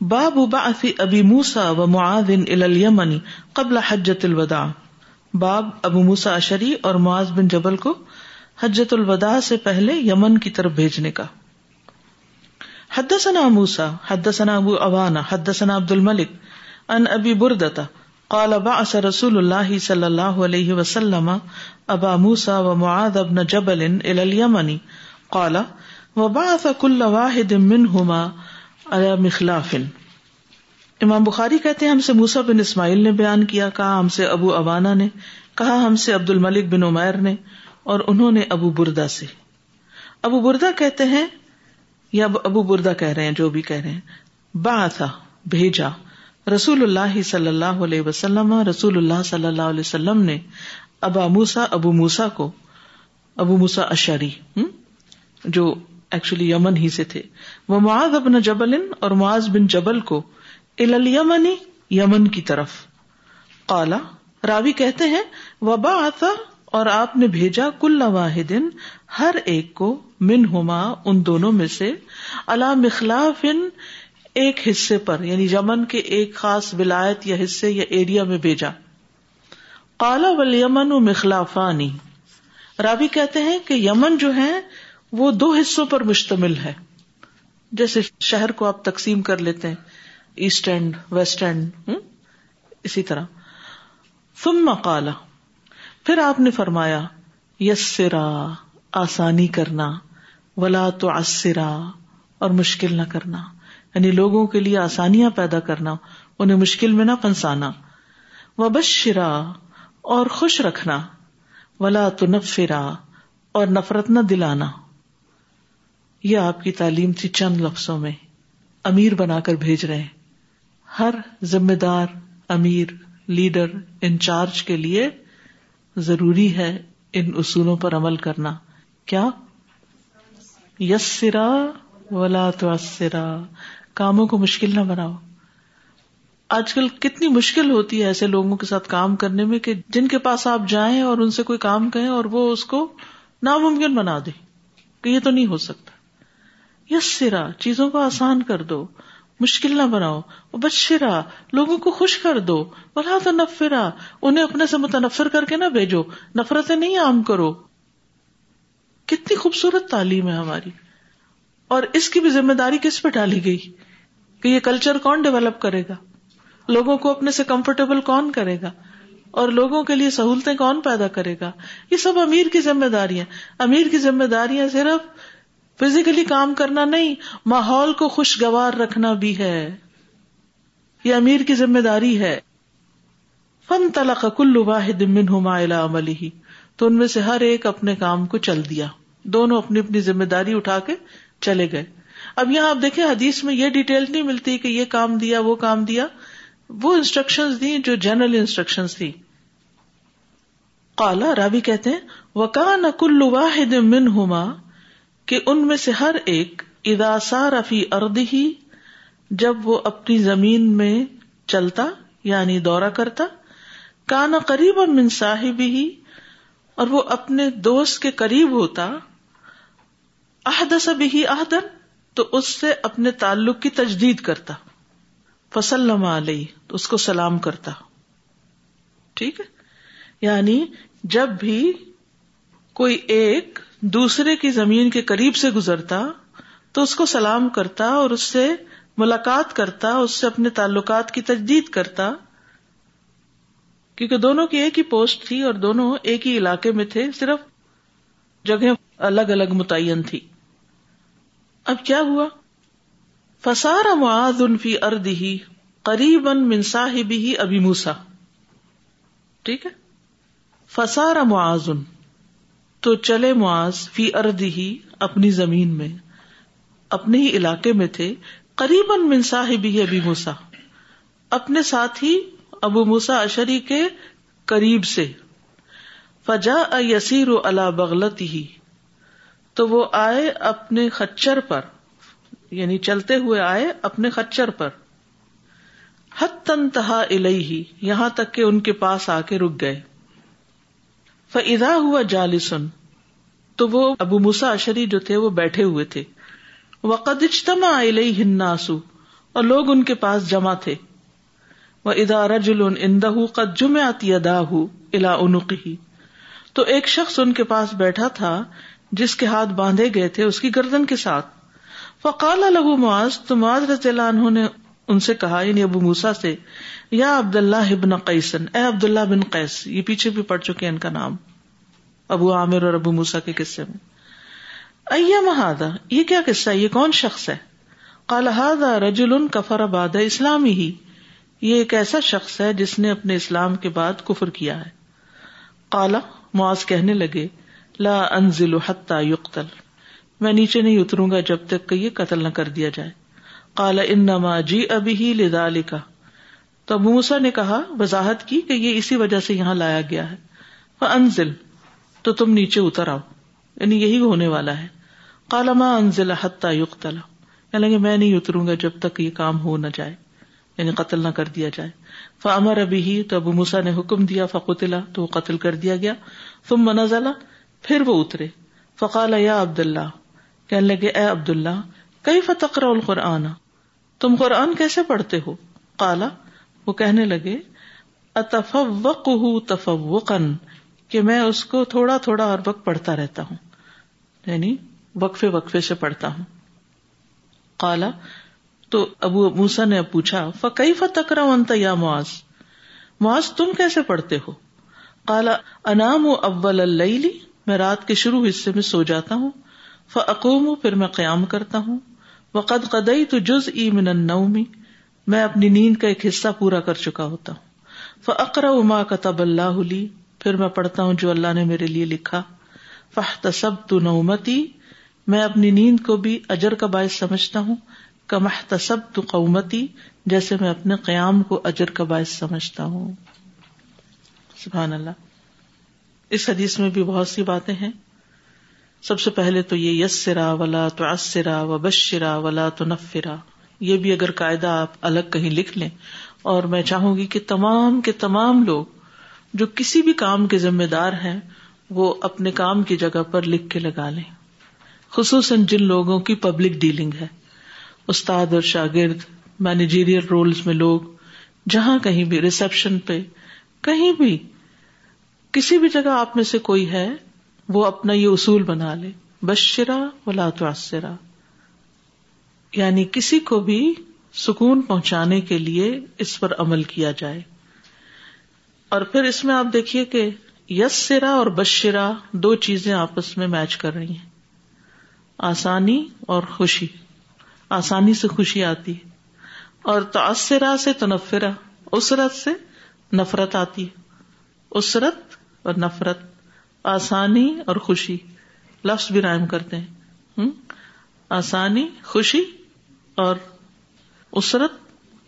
باب بعث ابی موسا و معاذ الى الیمن قبل حجت الوداع۔ باب ابو موسا اشری اور معاذ بن جبل کو حجت الوداع سے پہلے یمن کی طرف بھیجنے کا۔ حدثنا موسا حدثنا ابو اوانا حدثنا عبد الملک ان ابی بردتا قال بعث رسول اللہ صلی اللہ علیہ وسلم ابا موسا و معاذ ابن جبل الى الیمن، قال وبعث كل واحد منهما مخلاف امام بخاری کہتے ہیں، ہم سے موسا بن اسماعیل نے بیان کیا، کہا ہم سے ابو ابانا نے، کہا ہم سے عبد الملک بن عمیر نے، اور انہوں نے ابو بردا سے۔ ابو بردا کہتے ہیں، یا ابو بردا کہہ رہے ہیں، جو بھی کہہ رہے ہیں با تھا بھیجا۔ رسول اللہ صلی اللہ علیہ وسلم رسول اللہ صلی اللہ علیہ وسلم نے ابا موسا ابو موسا کو، ابو موسا اشاری جو ایکچولی یمن ہی سے تھے۔ وہ معاذ ابن جبل اور معاذ بن جبل کو یمنی یمن کی طرف۔ کالا راوی کہتے ہیں وبا آتا اور آپ نے بھیجا کل واحد، ہر ایک کو من ہوما ان دونوں میں سے اللہ مخلاف ایک حصے پر یعنی یمن کے ایک خاص ولایت یا حصے یا ایریا میں بھیجا۔ کالا و یمن و مخلافانی راوی کہتے ہیں کہ یمن جو ہے وہ دو حصوں پر مشتمل ہے۔ جیسے شہر کو آپ تقسیم کر لیتے ہیں، ایسٹ اینڈ ویسٹ اینڈ اسی طرح۔ ثم قال، پھر آپ نے فرمایا، یسرا، آسانی کرنا، ولا تو اسرا اور مشکل نہ کرنا۔ یعنی لوگوں کے لیے آسانیاں پیدا کرنا، انہیں مشکل میں نہ پنسانا۔ وبشرا، اور خوش رکھنا۔ ولا تو نفرا اور نفرت نہ دلانا۔ یہ آپ کی تعلیم تھی چند لفظوں میں۔ امیر بنا کر بھیج رہے ہیں۔ ہر ذمہ دار امیر، لیڈر، انچارج کے لیے ضروری ہے ان اصولوں پر عمل کرنا۔ کیا؟ یس سرا ولا تو کاموں کو مشکل نہ بناؤ۔ آج کل کتنی مشکل ہوتی ہے ایسے لوگوں کے ساتھ کام کرنے میں کہ جن کے پاس آپ جائیں اور ان سے کوئی کام کہیں اور وہ اس کو ناممکن بنا دے کہ یہ تو نہیں ہو سکتا۔ یس سرا چیزوں کو آسان کر دو، مشکل نہ بناؤ بشرا لوگوں کو خوش کر دو بلا تو نفرا انہیں اپنے سے متنفر کر کے نہ بھیجو، نفرتیں نہیں عام کرو۔ کتنی خوبصورت تعلیم ہے ہماری۔ اور اس کی بھی ذمہ داری کس پہ ڈالی گئی؟ کہ یہ کلچر کون ڈیولپ کرے گا؟ لوگوں کو اپنے سے کمفرٹیبل کون کرے گا؟ اور لوگوں کے لیے سہولتیں کون پیدا کرے گا؟ یہ سب امیر کی ذمہ داریاں۔ امیر کی ذمہ داریاں صرف فزیکلی کام کرنا نہیں، ماحول کو خوشگوار رکھنا بھی ہے۔ یہ امیر کی ذمہ داری ہے۔ فن تلق کل واحد عملی تو ان میں سے ہر ایک اپنے کام کو چل دیا۔ دونوں اپنی اپنی ذمہ داری اٹھا کے چلے گئے۔ اب یہاں آپ دیکھیں، حدیث میں یہ ڈیٹیل نہیں ملتی کہ یہ کام دیا، وہ کام دیا۔ وہ انسٹرکشن دی جو جنرل انسٹرکشن تھی کالا رابی کہتے ہیں وہ کان کل واحد من ہوما کہ ان میں سے ہر ایک اداسا رفی ارد ہی جب وہ اپنی زمین میں چلتا یعنی دورہ کرتا کانا قریب اور من صاحب ہی اور وہ اپنے دوست کے قریب ہوتا سب ہی آہدن تو اس سے اپنے تعلق کی تجدید کرتا فصل علیہ، تو اس کو سلام کرتا۔ ٹھیک ہے؟ یعنی جب بھی کوئی ایک دوسرے کی زمین کے قریب سے گزرتا، تو اس کو سلام کرتا اور اس سے ملاقات کرتا، اس سے اپنے تعلقات کی تجدید کرتا۔ کیونکہ دونوں کی ایک ہی پوسٹ تھی اور دونوں ایک ہی علاقے میں تھے، صرف جگہ الگ الگ متعین تھی۔ اب کیا ہوا؟ فسار معاذ فی ارد ہی قریب منصاحبی ہی ابھی موسا ٹھیک ہے؟ فسار معاذن تو چلے معاذ فی ارد ہی اپنی زمین میں، اپنے ہی علاقے میں تھے قریب من صاحب ابی موسا اپنے ساتھ ہی ابو موسا اشری کے قریب سے۔ فجا یسیر اللہ بغلت ہی تو وہ آئے اپنے خچر پر یعنی چلتے ہوئے آئے اپنے خچر پر۔ حت تنتہا الہی یہاں تک کہ ان کے پاس آ کے رک گئے۔ فضا ہوا جالسن تو وہ ابو مسا اشری جو تھے وہ بیٹھے ہوئے تھے۔ وقد اجتماع الیہ الناس، اور لوگ ان کے پاس جمع تھے۔ وہ ادارہ جلون اندہ قد جمعتی ادا الا انقی تو ایک شخص ان کے پاس بیٹھا تھا، جس کے ہاتھ باندھے گئے تھے اس کی گردن کے ساتھ۔ فقال لہو معاذ، تو معاذ رضی اللہ عنہ نے ان سے کہا یعنی ابو موسا سے، یا عبد اللہ ابن قیسن، اے عبد اللہ بن قیس، یہ پیچھے بھی پڑ چکے ان کا نام۔ ابو عامر اور ابو موسا کے قصے میں۔ ایا مہادا یہ کیا قصہ یہ کون شخص ہے؟ قال هذا کفر بعد اسلامی ہی۔ یہ ایک ایسا شخص ہے جس نے اپنے اسلام کے بعد کفر کیا ہے۔ کالا معاذ کہنے لگے، لا انزل حتى يقتل میں نیچے نہیں اتروں گا جب تک کہ یہ قتل نہ کر دیا جائے۔ کالا انما جی ابھی ہی لذالک۔ تو ابو موسا نے کہا، وضاحت کی کہ یہ اسی وجہ سے یہاں لایا گیا ہے۔ انزل تو تم نیچے اتر آؤ۔ یعنی یہی ہونے والا ہے۔ کالا ماں انزل حتى يقتل یعنی میں نہیں اتروں گا جب تک یہ کام ہو نہ جائے۔ یعنی قتل نہ کر دیا جائے۔ فمر ابھی ہی تو ابو موسا نے حکم دیا، فقتلا، تو وہ قتل کر دیا گیا۔ تم منزلہ پھر وہ اترے۔ فقال یا عبد اللہ کہنے لگے، اے عبد اللہ کئی فتقر القرآن؟ تم قرآن کیسے پڑھتے ہو؟ کالا وہ کہنے لگے اتفوق تفوقن کہ میں اس کو تھوڑا تھوڑا ہر وقت پڑھتا رہتا ہوں۔ یعنی وقفے وقفے سے پڑھتا ہوں۔ کالا تو ابو موسا نے پوچھا فقی فتکرا انت یا معاذ؟ معاذ، تم کیسے پڑھتے ہو؟ کالا انام اول اللیلی میں رات کے شروع حصے میں سو جاتا ہوں۔ فقوم پھر میں قیام کرتا ہوں۔ وقد قدئی تو جز ای من النومی میں اپنی نیند کا ایک حصہ پورا کر چکا ہوتا ہوں۔ فقرا اما کتب اللہ لی پھر میں پڑھتا ہوں جو اللہ نے میرے لیے لکھا۔ فاحتسبت نومتی میں اپنی نیند کو بھی اجر کا باعث سمجھتا ہوں۔ کمحتسب تو قومتی جیسے میں اپنے قیام کو اجر کا باعث سمجھتا ہوں۔ سبحان اللہ۔ اس حدیث میں بھی بہت سی باتیں ہیں۔ سب سے پہلے تو یہ یس سرا ولا تو اسرا و بشرا ولا تو نفرا یہ بھی اگر قاعدہ آپ الگ کہیں لکھ لیں، اور میں چاہوں گی کہ تمام کے تمام لوگ جو کسی بھی کام کے ذمے دار ہیں، وہ اپنے کام کی جگہ پر لکھ کے لگا لیں۔ خصوصاً جن لوگوں کی پبلک ڈیلنگ ہے۔ استاد اور شاگرد مینیجیریل رولس میں لوگ، جہاں کہیں بھی ریسپشن پہ، کہیں بھی، کسی بھی جگہ آپ میں سے کوئی ہے، وہ اپنا یہ اصول بنا لے۔ بشرا ولا توسرا یعنی کسی کو بھی سکون پہنچانے کے لیے اس پر عمل کیا جائے۔ اور پھر اس میں آپ دیکھیے کہ یس سرا اور بشرا دو چیزیں آپس میں میچ کر رہی ہیں۔ آسانی اور خوشی۔ آسانی سے خوشی آتی ہے۔ اور تأثرا سے تنفرا اسرت سے نفرت آتی ہے۔ اسرت اور نفرت، آسانی اور خوشی۔ لفظ بھی رائم کرتے ہیں۔ آسانی، خوشی اور اسرت،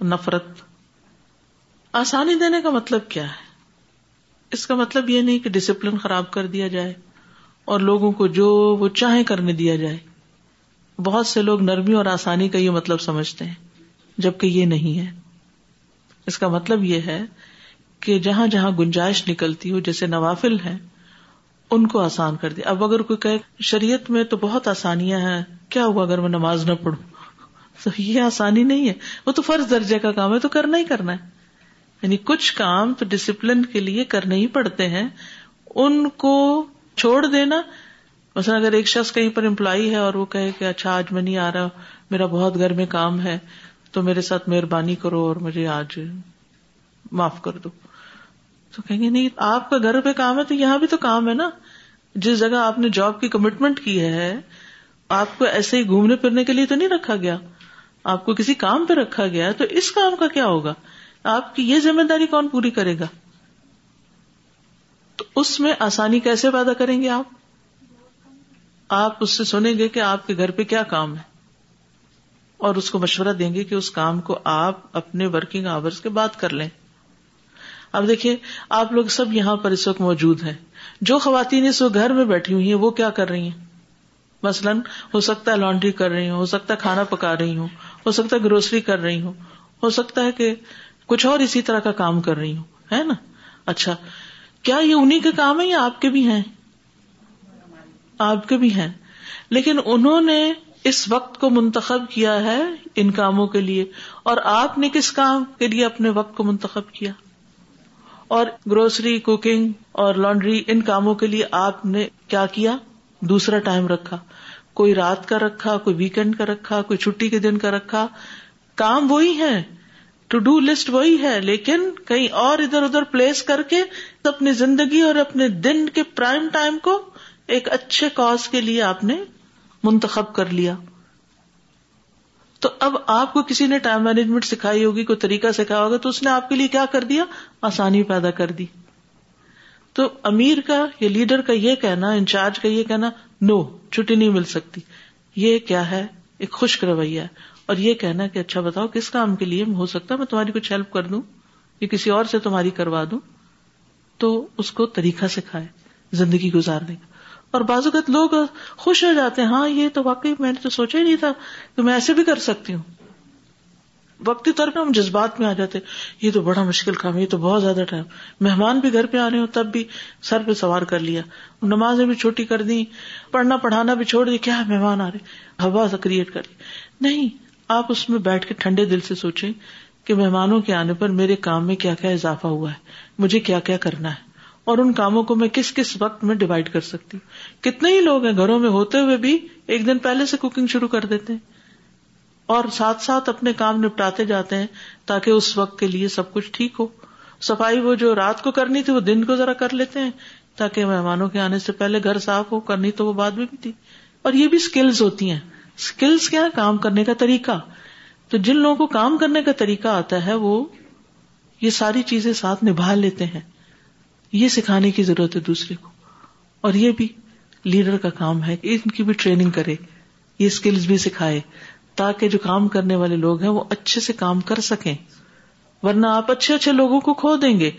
نفرت۔ آسانی دینے کا مطلب کیا ہے؟ اس کا مطلب یہ نہیں کہ ڈسپلن خراب کر دیا جائے اور لوگوں کو جو وہ چاہیں کرنے دیا جائے۔ بہت سے لوگ نرمی اور آسانی کا یہ مطلب سمجھتے ہیں، جبکہ یہ نہیں ہے۔ اس کا مطلب یہ ہے کہ جہاں جہاں گنجائش نکلتی ہو، جیسے نوافل ہیں، ان کو آسان کر دیا۔ اب اگر کوئی کہ شریعت میں تو بہت آسانیاں ہیں، کیا ہوا اگر میں نماز نہ پڑھوں؟ تو یہ آسانی نہیں ہے۔ وہ تو فرض درجے کا کام ہے، تو کرنا ہی کرنا ہے۔ یعنی کچھ کام تو ڈسپلن کے لیے کرنے ہی پڑتے ہیں، ان کو چھوڑ دینا۔ مثلا اگر ایک شخص کہیں پر امپلائی ہے اور وہ کہے کہ اچھا آج میں نہیں آ رہا، میرا بہت گھر میں کام ہے، تو میرے ساتھ مہربانی کرو اور مجھے آج معاف کر دو۔ تو کہیں گے، نہیں، آپ کا گھر پہ کام ہے تو یہاں بھی تو کام ہے نا۔ جس جگہ آپ نے جاب کی کمٹمنٹ کی ہے، آپ کو ایسے ہی گھومنے پھرنے کے لیے تو نہیں رکھا گیا۔ آپ کو کسی کام پہ رکھا گیا، تو اس کام کا کیا ہوگا؟ آپ کی یہ ذمہ داری کون پوری کرے گا؟ تو اس میں آسانی کیسے پیدا کریں گے آپ؟ آپ اس سے سنیں گے کہ آپ کے گھر پہ کیا کام ہے اور اس کو مشورہ دیں گے کہ اس کام کو آپ اپنے ورکنگ آورس کے بعد کر لیں۔ اب دیکھیے، آپ لوگ سب یہاں پر اس وقت موجود ہیں۔ جو خواتین اس وقت گھر میں بیٹھی ہوئی ہیں، وہ کیا کر رہی ہیں؟ مثلاً ہو سکتا ہے لانڈری کر رہی ہوں، ہو سکتا ہے کھانا پکا رہی ہوں، ہو سکتا ہے گروسری کر رہی ہوں، ہو سکتا ہے کہ کچھ اور اسی طرح کا کام کر رہی ہوں، ہے نا؟ اچھا کیا یہ انہیں کے کام ہے یا آپ کے بھی ہیں؟ آپ کے بھی ہیں۔ لیکن انہوں نے اس وقت کو منتخب کیا ہے ان کاموں کے لیے، اور آپ نے کس کام کے لیے اپنے وقت کو منتخب کیا؟ اور گروسری، کوکنگ اور لانڈری، ان کاموں کے لیے آپ نے کیا کیا؟ دوسرا ٹائم رکھا، کوئی رات کا رکھا، کوئی ویکینڈ کا رکھا، کوئی چھٹی کے دن کا رکھا۔ کام وہی ہے ٹو ڈو لسٹ وہی ہے، لیکن کہیں اور ادھر ادھر پلیس کر کے اپنی زندگی اور اپنے دن کے پرائم ٹائم کو ایک اچھے کاز کے لیے آپ نے منتخب کر لیا۔ تو اب آپ کو کسی نے ٹائم مینجمنٹ سکھائی ہوگی، کوئی طریقہ سکھایا ہوگا، تو اس نے آپ کے لیے کیا کر دیا؟ آسانی پیدا کر دی۔ تو امیر کا، یا لیڈر کا یہ کہنا، انچارج کا یہ کہنا نو چھٹی نہیں مل سکتی۔ یہ کیا ہے؟ ایک خشک رویہ ہے۔ اور یہ کہنا کہ اچھا بتاؤ، کس کام کے لیے ہو سکتا ہے میں تمہاری کچھ ہیلپ کر دوں؟ یا کسی اور سے تمہاری کروا دوں؟ تو اس کو طریقہ سکھائے زندگی گزارنے کا۔ اور بعض اوقات لوگ خوش ہو جاتے ہیں ہاں یہ تو واقعی میں نے تو سوچا ہی نہیں تھا کہ میں ایسے بھی کر سکتی ہوں۔ وقتی طور پہ ہم جذبات میں آ جاتے یہ تو بڑا مشکل کام ہے، یہ تو بہت زیادہ ٹائم۔ مہمان بھی گھر پہ آ رہے ہو تب بھی سر پہ سوار کر لیا۔ نمازیں بھی چھوٹی کر دی پڑھنا پڑھانا بھی چھوڑ دی کیا مہمان آ رہے؟ ہوا کریٹ کر لی نہیں آپ اس میں بیٹھ کے ٹھنڈے دل سے سوچیں کہ مہمانوں کے آنے پر میرے کام میں کیا کیا اضافہ ہوا ہے، مجھے کیا کیا کرنا ہے، اور ان کاموں کو میں کس کس وقت میں ڈیوائڈ کر سکتی ہوں۔ کتنے ہی لوگ ہیں گھروں میں ہوتے ہوئے بھی ایک دن پہلے سے کوکنگ شروع کر دیتے ہیں، اور ساتھ ساتھ اپنے کام نپٹاتے جاتے ہیں تاکہ اس وقت کے لیے سب کچھ ٹھیک ہو۔ صفائی وہ جو رات کو کرنی تھی وہ دن کو ذرا کر لیتے ہیں تاکہ مہمانوں کے آنے سے پہلے گھر صاف ہو، کرنی تو وہ بعد میں بھی تھی۔ اور یہ بھی اسکلز ہوتی ہیں۔ اسکلس کیا کام کرنے کا طریقہ۔ تو جن لوگوں کو کام کرنے کا طریقہ آتا ہے، وہ یہ ساری چیزیں ساتھ نبھا لیتے ہیں۔ یہ سکھانے کی ضرورت ہے دوسرے کو۔ اور یہ بھی لیڈر کا کام ہے، ان کی بھی ٹریننگ کرے، یہ اسکلز بھی سکھائے، تاکہ جو کام کرنے والے لوگ ہیں، وہ اچھے سے کام کر سکیں۔ ورنہ آپ اچھے اچھے لوگوں کو کھو دیں گے،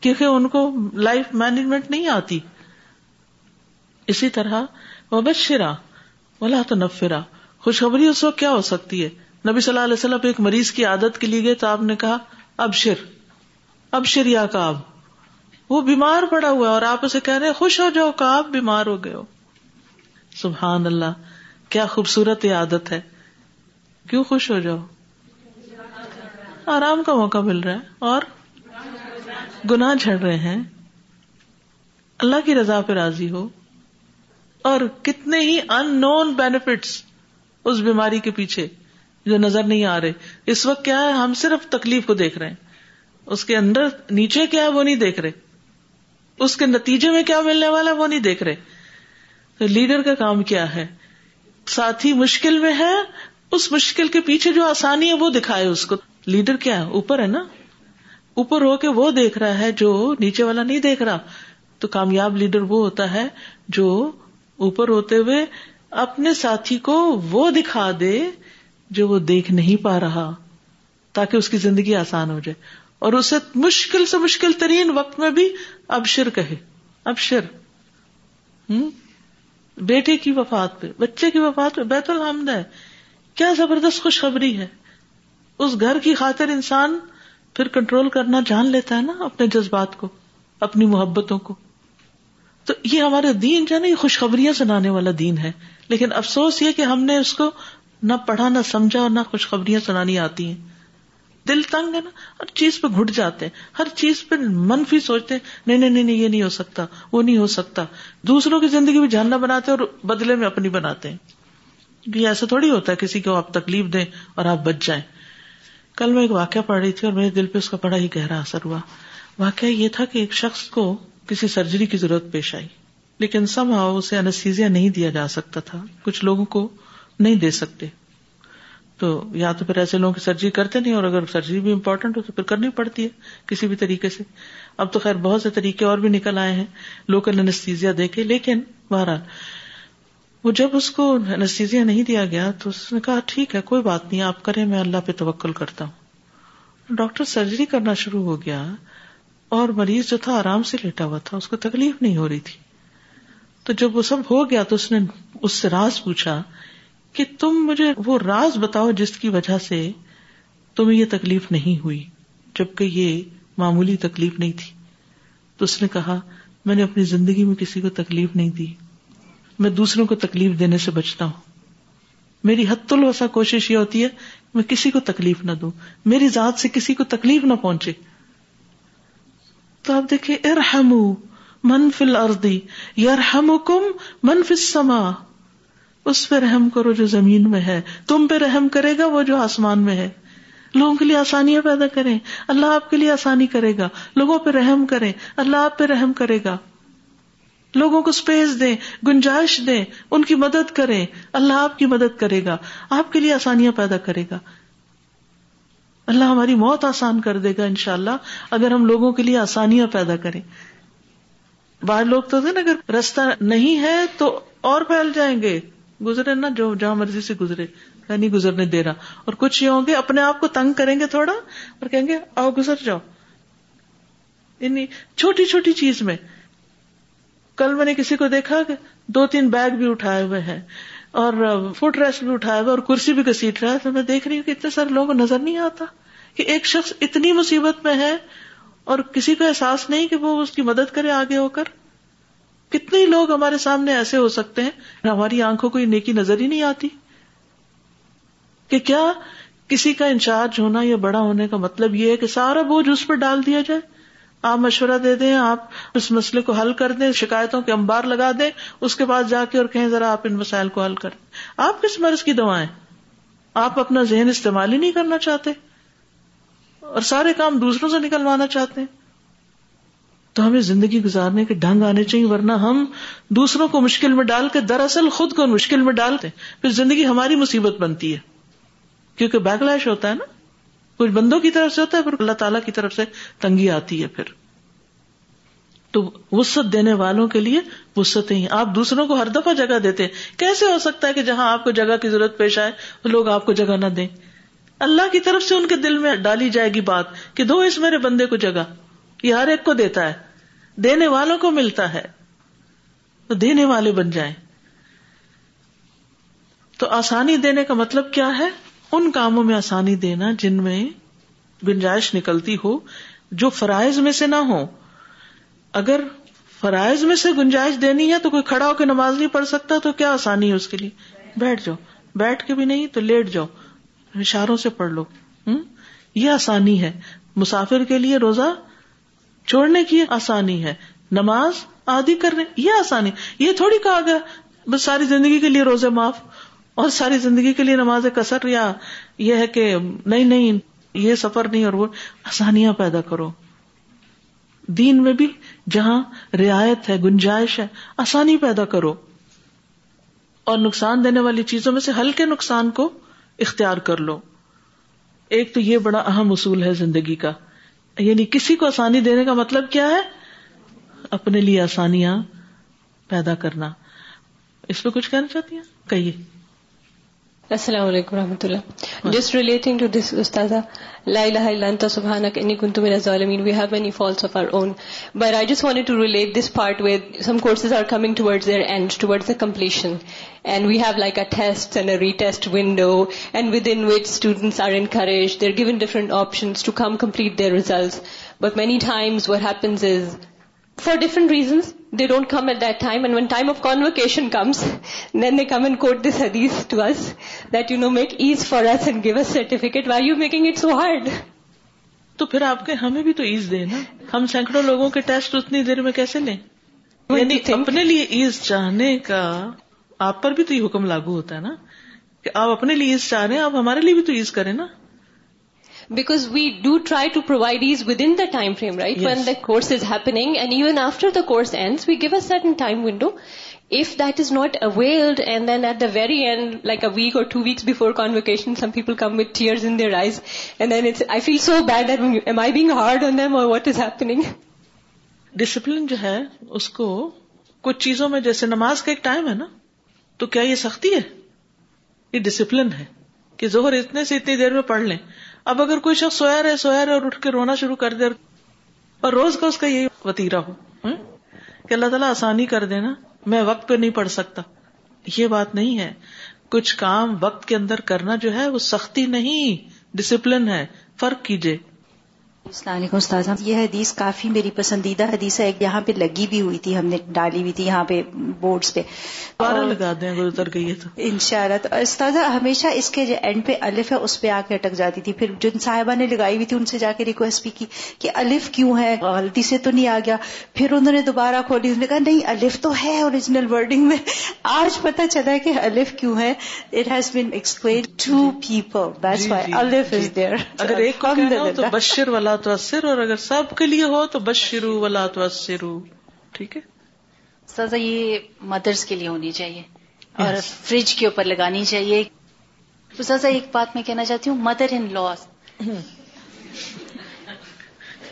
کیونکہ ان کو لائف مینجمنٹ نہیں آتی۔ اسی طرح وہ بشرا تو نفرا خوشخبری اس وقت کیا ہو سکتی ہے؟ نبی صلی اللہ علیہ وسلم ایک مریض کی عادت کے لیے گئے تو آپ نے کہا، اب شر اب شر یا کاب وہ بیمار پڑا ہوا اور آپ اسے کہہ رہے خوش ہو جاؤ کاب بیمار ہو گئے ہو۔ سبحان اللہ، کیا خوبصورت یہ عادت ہے۔ کیوں خوش ہو جاؤ؟ آرام کا موقع مل رہا ہے اور گناہ جھڑ رہے ہیں۔ اللہ کی رضا پہ راضی ہو۔ اور کتنے ہی ان نون بینیفٹس اس بیماری کے پیچھے جو نظر نہیں آ رہے۔ اس وقت کیا ہے؟ ہم صرف تکلیف کو دیکھ رہے ہیں۔ اس کے اندر نیچے کیا ہے وہ نہیں دیکھ رہے۔ اس کے نتیجے میں کیا ملنے والا وہ نہیں دیکھ رہے۔ تو لیڈر کا کام کیا ہے؟ ساتھی مشکل میں ہے، اس مشکل کے پیچھے جو آسانی ہے وہ دکھائے اس کو۔ لیڈر کیا ہے؟ اوپر ہے نا۔ اوپر ہو کے وہ دیکھ رہا ہے جو نیچے والا نہیں دیکھ رہا۔ تو کامیاب لیڈر وہ ہوتا ہے جو اوپر ہوتے ہوئے اپنے ساتھی کو وہ دکھا دے جو وہ دیکھ نہیں پا رہا، تاکہ اس کی زندگی آسان ہو جائے۔ اور اسے مشکل سے مشکل ترین وقت میں بھی ابشر کہے۔ ابشر۔ ہوں بیٹے کی وفات پہ، بچے کی وفات پہ۔ بیت الحمد ہے۔ کیا زبردست خوشخبری ہے۔ اس گھر کی خاطر انسان پھر کنٹرول کرنا جان لیتا ہے نا اپنے جذبات کو، اپنی محبتوں کو۔ تو یہ ہمارے دین جو ہے نا یہ خوشخبریاں سنانے والا دین ہے۔ لیکن افسوس یہ کہ ہم نے اس کو نہ پڑھا، نہ سمجھا اور نہ خوشخبریاں سنانی آتی ہیں۔ دل تنگ ہے نا، ہر چیز پہ گھٹ جاتے ہیں۔ ہر چیز پہ منفی سوچتے ہیں، نہیں نہیں نہیں، یہ نہیں ہو سکتا، وہ نہیں ہو سکتا۔ دوسروں کی زندگی بھی جاننا بناتے اور بدلے میں اپنی بناتے ہیں۔ یہ ایسا تھوڑی ہوتا ہے، کسی کو آپ تکلیف دیں اور آپ بچ جائیں۔ کل میں ایک واقعہ پڑھ رہی تھی اور میرے دل پہ اس کا بڑا ہی گہرا اثر ہوا۔ واقعہ یہ تھا کہ ایک شخص کو کسی سرجری کی ضرورت پیش آئی۔ لیکن سم اسے انستیزیا نہیں دیا جا سکتا تھا، کچھ لوگوں کو نہیں دے سکتے۔ تو یا تو پھر ایسے لوگوں کی سرجری کرتے نہیں، اور اگر سرجری بھی امپورٹنٹ ہو تو پھر کرنی پڑتی ہے کسی بھی طریقے سے۔ اب تو خیر بہت سے طریقے اور بھی نکل آئے ہیں، لوکل انستیزیا دے کے۔ لیکن بہرحال، وہ جب اس کو انستیزیا نہیں دیا گیا تو اس نے کہا، ٹھیک ہے، کوئی بات نہیں، آپ کریں، میں اللہ پہ توکل کرتا ہوں۔ ڈاکٹر سرجری کرنا شروع ہو گیا اور مریض جو تھا آرام سے لیٹا ہوا تھا، اس کو تکلیف نہیں ہو رہی تھی۔ تو جب وہ سب ہو گیا تو اس نے اس سے راز پوچھا کہ تم مجھے وہ راز بتاؤ جس کی وجہ سے تمہیں یہ تکلیف نہیں ہوئی، جبکہ یہ معمولی تکلیف نہیں تھی۔ تو اس نے کہا، میں نے اپنی زندگی میں کسی کو تکلیف نہیں دی۔ میں دوسروں کو تکلیف دینے سے بچتا ہوں۔ میری حت الوسا کوشش یہ ہوتی ہے، میں کسی کو تکلیف نہ دوں۔ میری ذات سے کسی کو تکلیف نہ پہنچے۔ تو آپ دیکھیے ارحم من فل اردی یرحم کم من سما اس پہ رحم کرو جو زمین میں ہے۔ تم پہ رحم کرے گا وہ جو آسمان میں ہے۔ لوگوں کے لیے آسانیاں پیدا کریں۔ اللہ آپ کے لیے آسانی کرے گا۔ لوگوں پہ رحم کریں۔ اللہ آپ پہ رحم کرے گا۔ لوگوں کو اسپیس دیں، گنجائش دیں، ان کی مدد کریں۔ اللہ آپ کی مدد کرے گا۔ آپ کے لیے آسانیاں پیدا کرے گا۔ اللہ ہماری موت آسان کر دے گا ان شاء اللہ اگر ہم لوگوں کے لیے آسانیاں پیدا کریں۔ باہر لوگ تو نا، اگر رستہ نہیں ہے تو اور پھیل جائیں گے۔ گزرے نا جو، جہاں مرضی سے گزرے۔ نہیں گزرنے دے رہا۔ اور کچھ یہ ہوں گے، اپنے آپ کو تنگ کریں گے تھوڑا اور کہیں گے، آؤ گزر جاؤ۔ یعنی چھوٹی چھوٹی چیز میں۔ کل میں نے کسی کو دیکھا کہ دو تین بیگ بھی اٹھائے ہوئے ہیں اور فٹ ریسٹ بھی اٹھائے ہوئے اور کرسی بھی کسیٹ رہا ہے۔ تو میں دیکھ رہی ہوں کہ اتنے سارے لوگوں کو نظر نہیں آتا کہ ایک شخص اتنی مصیبت میں ہے اور کسی کو احساس نہیں کہ وہ اس کی مدد کرے آگے ہو کر؟ کتنے لوگ ہمارے سامنے ایسے ہو سکتے ہیں ہماری آنکھوں کو یہ نیکی نظر ہی نہیں آتی؟ کہ کیا کسی کا انچارج ہونا یا بڑا ہونے کا مطلب یہ ہے کہ سارا بوجھ اس پر ڈال دیا جائے؟ آپ مشورہ دے دیں، آپ اس مسئلے کو حل کر دیں، شکایتوں کے امبار لگا دیں، اس کے بعد جا کے اور کہیں ذرا آپ ان مسائل کو حل کریں۔ آپ کس مرض کی دوائیں آپ اپنا ذہن استعمال ہی نہیں کرنا چاہتے؟ اور سارے کام دوسروں سے نکلوانا چاہتے ہیں۔ تو ہمیں زندگی گزارنے کے ڈھنگ آنے چاہیے، ورنہ ہم دوسروں کو مشکل میں ڈال کے دراصل خود کو مشکل میں ڈالتے پھر زندگی ہماری مصیبت بنتی ہے۔ کیونکہ بیک لیش ہوتا ہے نا۔ کچھ بندوں کی طرف سے ہوتا ہے، پھر اللہ تعالیٰ کی طرف سے تنگی آتی ہے پھر۔ تو وسط دینے والوں کے لیے وسط ہی آپ دوسروں کو ہر دفعہ جگہ دیتے ہیں۔ کیسے ہو سکتا ہے کہ جہاں آپ کو جگہ کی ضرورت پیش آئے، لوگ آپ کو جگہ نہ دیں۔ اللہ کی طرف سے ان کے دل میں ڈالی جائے گی بات کہ دو اس میرے بندے کو جگہ، یہ ہر ایک کو دیتا ہے، دینے والوں کو ملتا ہے، تو دینے والے بن جائیں۔ تو آسانی دینے کا مطلب کیا ہے؟ ان کاموں میں آسانی دینا جن میں گنجائش نکلتی ہو، جو فرائض میں سے نہ ہو اگر فرائض میں سے گنجائش دینی ہے تو کوئی کھڑا ہو کے نماز نہیں پڑھ سکتا، تو کیا آسانی ہے اس کے لیے؟ بیٹھ جاؤ۔ بیٹھ کے بھی نہیں تو لیٹ جاؤ۔ اشاروں سے پڑھ لو۔ ہوں یہ آسانی ہے۔ مسافر کے لیے روزہ چھوڑنے کی آسانی ہے۔ نماز آدھی کرنے، یہ آسانی۔ یہ تھوڑی کہا گیا۔ بس ساری زندگی کے لیے روزے معاف اور ساری زندگی کے لیے نماز کثر یا یہ ہے کہ نہیں نہیں، یہ سفر نہیں اور وہ آسانیاں پیدا کرو۔ دین میں بھی جہاں رعایت ہے، گنجائش ہے، آسانی پیدا کرو۔ اور نقصان دینے والی چیزوں میں سے ہلکے نقصان کو اختیار کر لو۔ ایک تو یہ بڑا اہم اصول ہے زندگی کا۔ یعنی کسی کو آسانی دینے کا مطلب کیا ہے؟ اپنے لیے آسانیاں پیدا کرنا۔ اس پہ کچھ کہنا چاہتی ہیں؟ کہیے۔ السلام علیکم و رحمۃ اللہ جسٹ ریلیٹنگ ٹو دس استاد لا الہ الا انت سبحانك انی کنت من الظالمین۔ We have many falls of or on but I just wanted to relate this part with some courses are coming towards their and towards the completion and we have like a test and a retest window and within which students are encourage they are given different options to come complete their results but many times what happens is for different reasons they don't come at that time, and when time of convocation comes, then they come and quote this hadith to us, that, make ease for us and give us certificate. Why are you making it so hard? تو پھر آپ کے ہمیں بھی تو as they نا ہم سینکڑوں لوگوں کے ٹیسٹ اتنی دیر میں کیسے لیں یعنی اپنے لیے ایز چاہنے کا آپ پر بھی تو یہ حکم لاگو ہوتا ہے نا کہ آپ اپنے لیے ایز چاہ رہے ہیں آپ ہمارے لیے بھی تو ایز کریں نا because we do try to provide us within time frame right when give coping certain time window of that is not availed and then at the very end like a week or two weeks before convocation some people come with tears in their eyes and then it's I feel so bad am I hard on them or what is happening discipline جو ہے اس کو کچھ چیزوں میں جیسے نماز کا ایک ٹائم ہے نا تو کیا یہ سختی ہے یہ ڈسپلن ہے کہ زہر اتنے سے اتنی دیر میں پڑھ لیں اب اگر کوئی شخص سویا رہے سویا رہے اور اٹھ کے رونا شروع کر دے اور روز کا اس کا یہی وتیرا ہو کہ اللہ تعالیٰ آسانی کر دینا میں وقت پہ نہیں پڑھ سکتا۔ یہ بات نہیں ہے۔ کچھ کام وقت کے اندر کرنا جو ہے، وہ سختی نہیں ڈسپلن ہے۔ فرق کیجیے السلام علیکم استاذ یہ حدیث کافی میری پسندیدہ حدیث ہے یہاں پہ لگی بھی ہوئی تھی ہم نے ڈالی ہوئی تھی یہاں پہ بورڈز پہ۔ لگا دیں اگر اتر گئی تو۔ ان شاء اللہ۔ تو استاذہ ہمیشہ اس کے جو اینڈ پہ الف ہے اس پہ آ کے اٹک جاتی تھی۔ پھر جن صاحبہ نے لگائی ہوئی تھی ان سے جا کے ریکویسٹ بھی کی کہ الف کیوں ہے؟ غلطی سے تو نہیں آ گیا۔ پھر انہوں نے دوبارہ کھولی انہوں نے کہا نہیں الف تو ہے اوریجنل ورڈنگ میں۔ آج پتا چلا کہ الف کیوں ہے۔ It has been explain to people الف از دیئر اگر ایک بشر والا تو اور اگر سب کے لیے ہو تو بس شروع والا تو ٹھیک ہے؟ سزا یہ مدرس کے لیے ہونی چاہیے اور فریج کے اوپر لگانی چاہیے۔ سزا ایک بات میں کہنا چاہتی ہوں mother in laws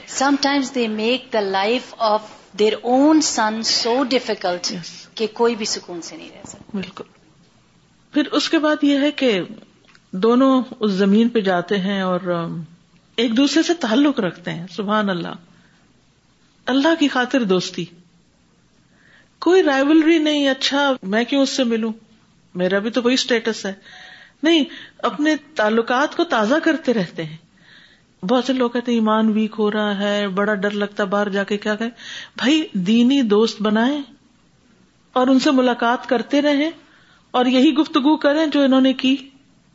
sometimes they make the life of their own son so difficult کہ کوئی بھی سکون سے نہیں رہ سکتا۔ بالکل۔ پھر اس کے بعد یہ ہے کہ دونوں اس زمین پہ جاتے ہیں اور ایک دوسرے سے تعلق رکھتے ہیں، سبحان اللہ۔ اللہ کی خاطر دوستی۔ کوئی رائولری نہیں اچھا میں کیوں اس سے ملوں؟ میرا بھی تو وہی اسٹیٹس ہے۔ نہیں، اپنے تعلقات کو تازہ کرتے رہتے ہیں۔ بہت سے لوگ کہتے ہیں، ایمان ویک ہو رہا ہے، بڑا ڈر لگتا باہر جا کے کیا کہ بھائی، دینی دوست بنائے اور ان سے ملاقات کرتے رہے اور یہی گفتگو کریں جو انہوں نے کی۔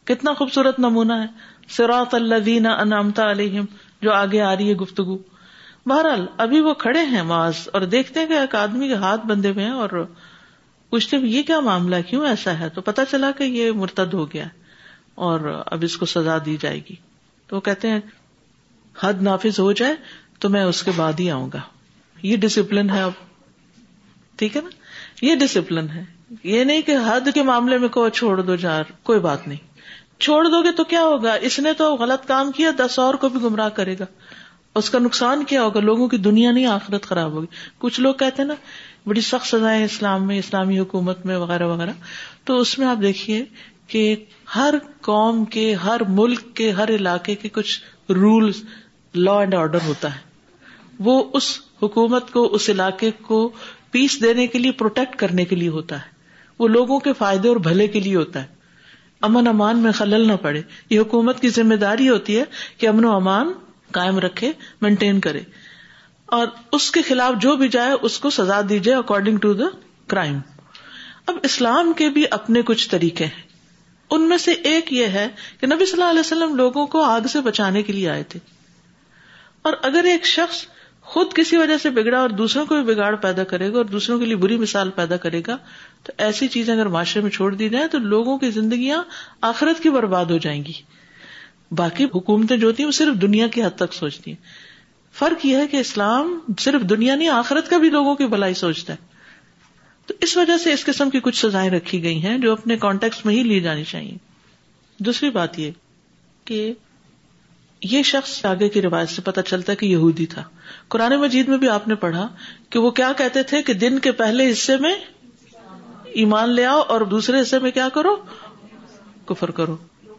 کتنا خوبصورت نمونہ ہے۔ سراط اللہ دینا انعامتا علیہم، جو آگے آ رہی ہے گفتگو۔ بہرحال، ابھی وہ کھڑے ہیں معاذ اور دیکھتے ہیں کہ ایک آدمی کے ہاتھ بندے ہوئے ہیں اور پوچھتے یہ کیا معاملہ کیوں ایسا ہے؟ تو پتا چلا کہ یہ مرتد ہو گیا اور اب اس کو سزا دی جائے گی۔ تو وہ کہتے ہیں، حد نافذ ہو جائے تو میں اس کے بعد ہی آؤں گا۔ یہ ڈسپلن ہے اب۔ ٹھیک ہے نا؟ یہ ڈسپلن ہے۔ یہ نہیں کہ حد کے معاملے میں کو چھوڑ دو جار، کوئی بات نہیں۔ چھوڑ دو گے تو کیا ہوگا؟ اس نے تو غلط کام کیا، دس اور کو بھی گمراہ کرے گا۔ اس کا نقصان کیا ہوگا؟ لوگوں کی دنیا نہیں، آخرت خراب ہوگی۔ کچھ لوگ کہتے ہیں نا، بڑی سخت سزائیں اسلام میں، اسلامی حکومت میں، وغیرہ وغیرہ۔ تو اس میں آپ دیکھیے کہ ہر قوم کے، ہر ملک کے، ہر علاقے کے کچھ رولس لا اینڈ آرڈر ہوتا ہے۔ وہ اس حکومت کو، اس علاقے کو پیس دینے کے لیے پروٹیکٹ کرنے کے لیے ہوتا ہے۔ وہ لوگوں کے فائدے اور بھلے کے لیے ہوتا ہے۔ امن امان میں خلل نہ پڑے۔ یہ حکومت کی ذمہ داری ہوتی ہے کہ امن و امان قائم رکھے مینٹین کرے۔ اور اس کے خلاف جو بھی جائے، اس کو سزا دی جائے اکارڈنگ ٹو دا کرائم اب اسلام کے بھی اپنے کچھ طریقے ہیں۔ ان میں سے ایک یہ ہے کہ نبی صلی اللہ علیہ وسلم لوگوں کو آگ سے بچانے کے لیے آئے تھے۔ اور اگر ایک شخص خود کسی وجہ سے بگڑا اور دوسروں کو بھی بگاڑ پیدا کرے گا اور دوسروں کے لیے بری مثال پیدا کرے گا، تو ایسی چیزیں اگر معاشرے میں چھوڑ دی جائیں تو لوگوں کی زندگیاں آخرت کی برباد ہو جائیں گی۔ باقی حکومتیں جو ہوتی ہیں وہ صرف دنیا کی حد تک سوچتی ہیں۔ فرق یہ ہے کہ اسلام صرف دنیا نہیں، آخرت کا بھی لوگوں کی بلائی سوچتا ہے۔ تو اس وجہ سے اس قسم کی کچھ سزائیں رکھی گئی ہیں جو اپنے کانٹیکٹ میں ہی لی جانی چاہیے۔ دوسری بات یہ کہ یہ شخص آگے کی روایت سے پتا چلتا ہے کہ یہودی تھا۔ قرآن مجید میں بھی آپ نے پڑھا کہ وہ کیا کہتے تھے کہ دن کے پہلے حصے میں ایمان لے آؤ اور دوسرے حصے میں کیا کرو؟ کفر کرو۔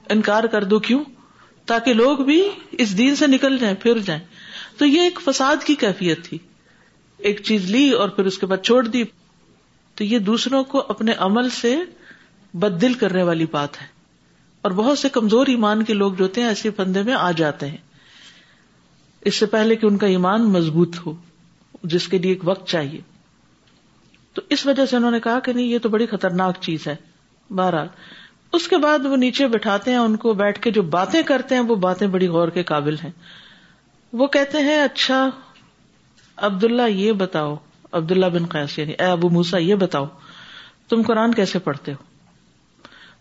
انکار کر دو کیوں؟ تاکہ لوگ بھی اس دین سے نکل جائیں، پھر جائیں۔ تو یہ ایک فساد کی کیفیت تھی۔ ایک چیز لی اور پھر اس کے بعد چھوڑ دی۔ تو یہ دوسروں کو اپنے عمل سے بد دل کرنے والی بات ہے۔ اور بہت سے کمزور ایمان کے لوگ جو ہوتے ہیں ایسے بندے میں آ جاتے ہیں۔ اس سے پہلے کہ ان کا ایمان مضبوط ہو، جس کے لیے ایک وقت چاہیے۔ تو اس وجہ سے انہوں نے کہا کہ نہیں، یہ تو بڑی خطرناک چیز ہے۔ بہرحال، اس کے بعد وہ نیچے بٹھاتے ہیں، ان کو بیٹھ کے جو باتیں کرتے ہیں، وہ باتیں بڑی غور کے قابل ہیں۔ وہ کہتے ہیں اچھا عبد اللہ یہ بتاؤ عبد اللہ بن قیس یعنی اے ابو موسا یہ بتاؤ، تم قرآن کیسے پڑھتے ہو؟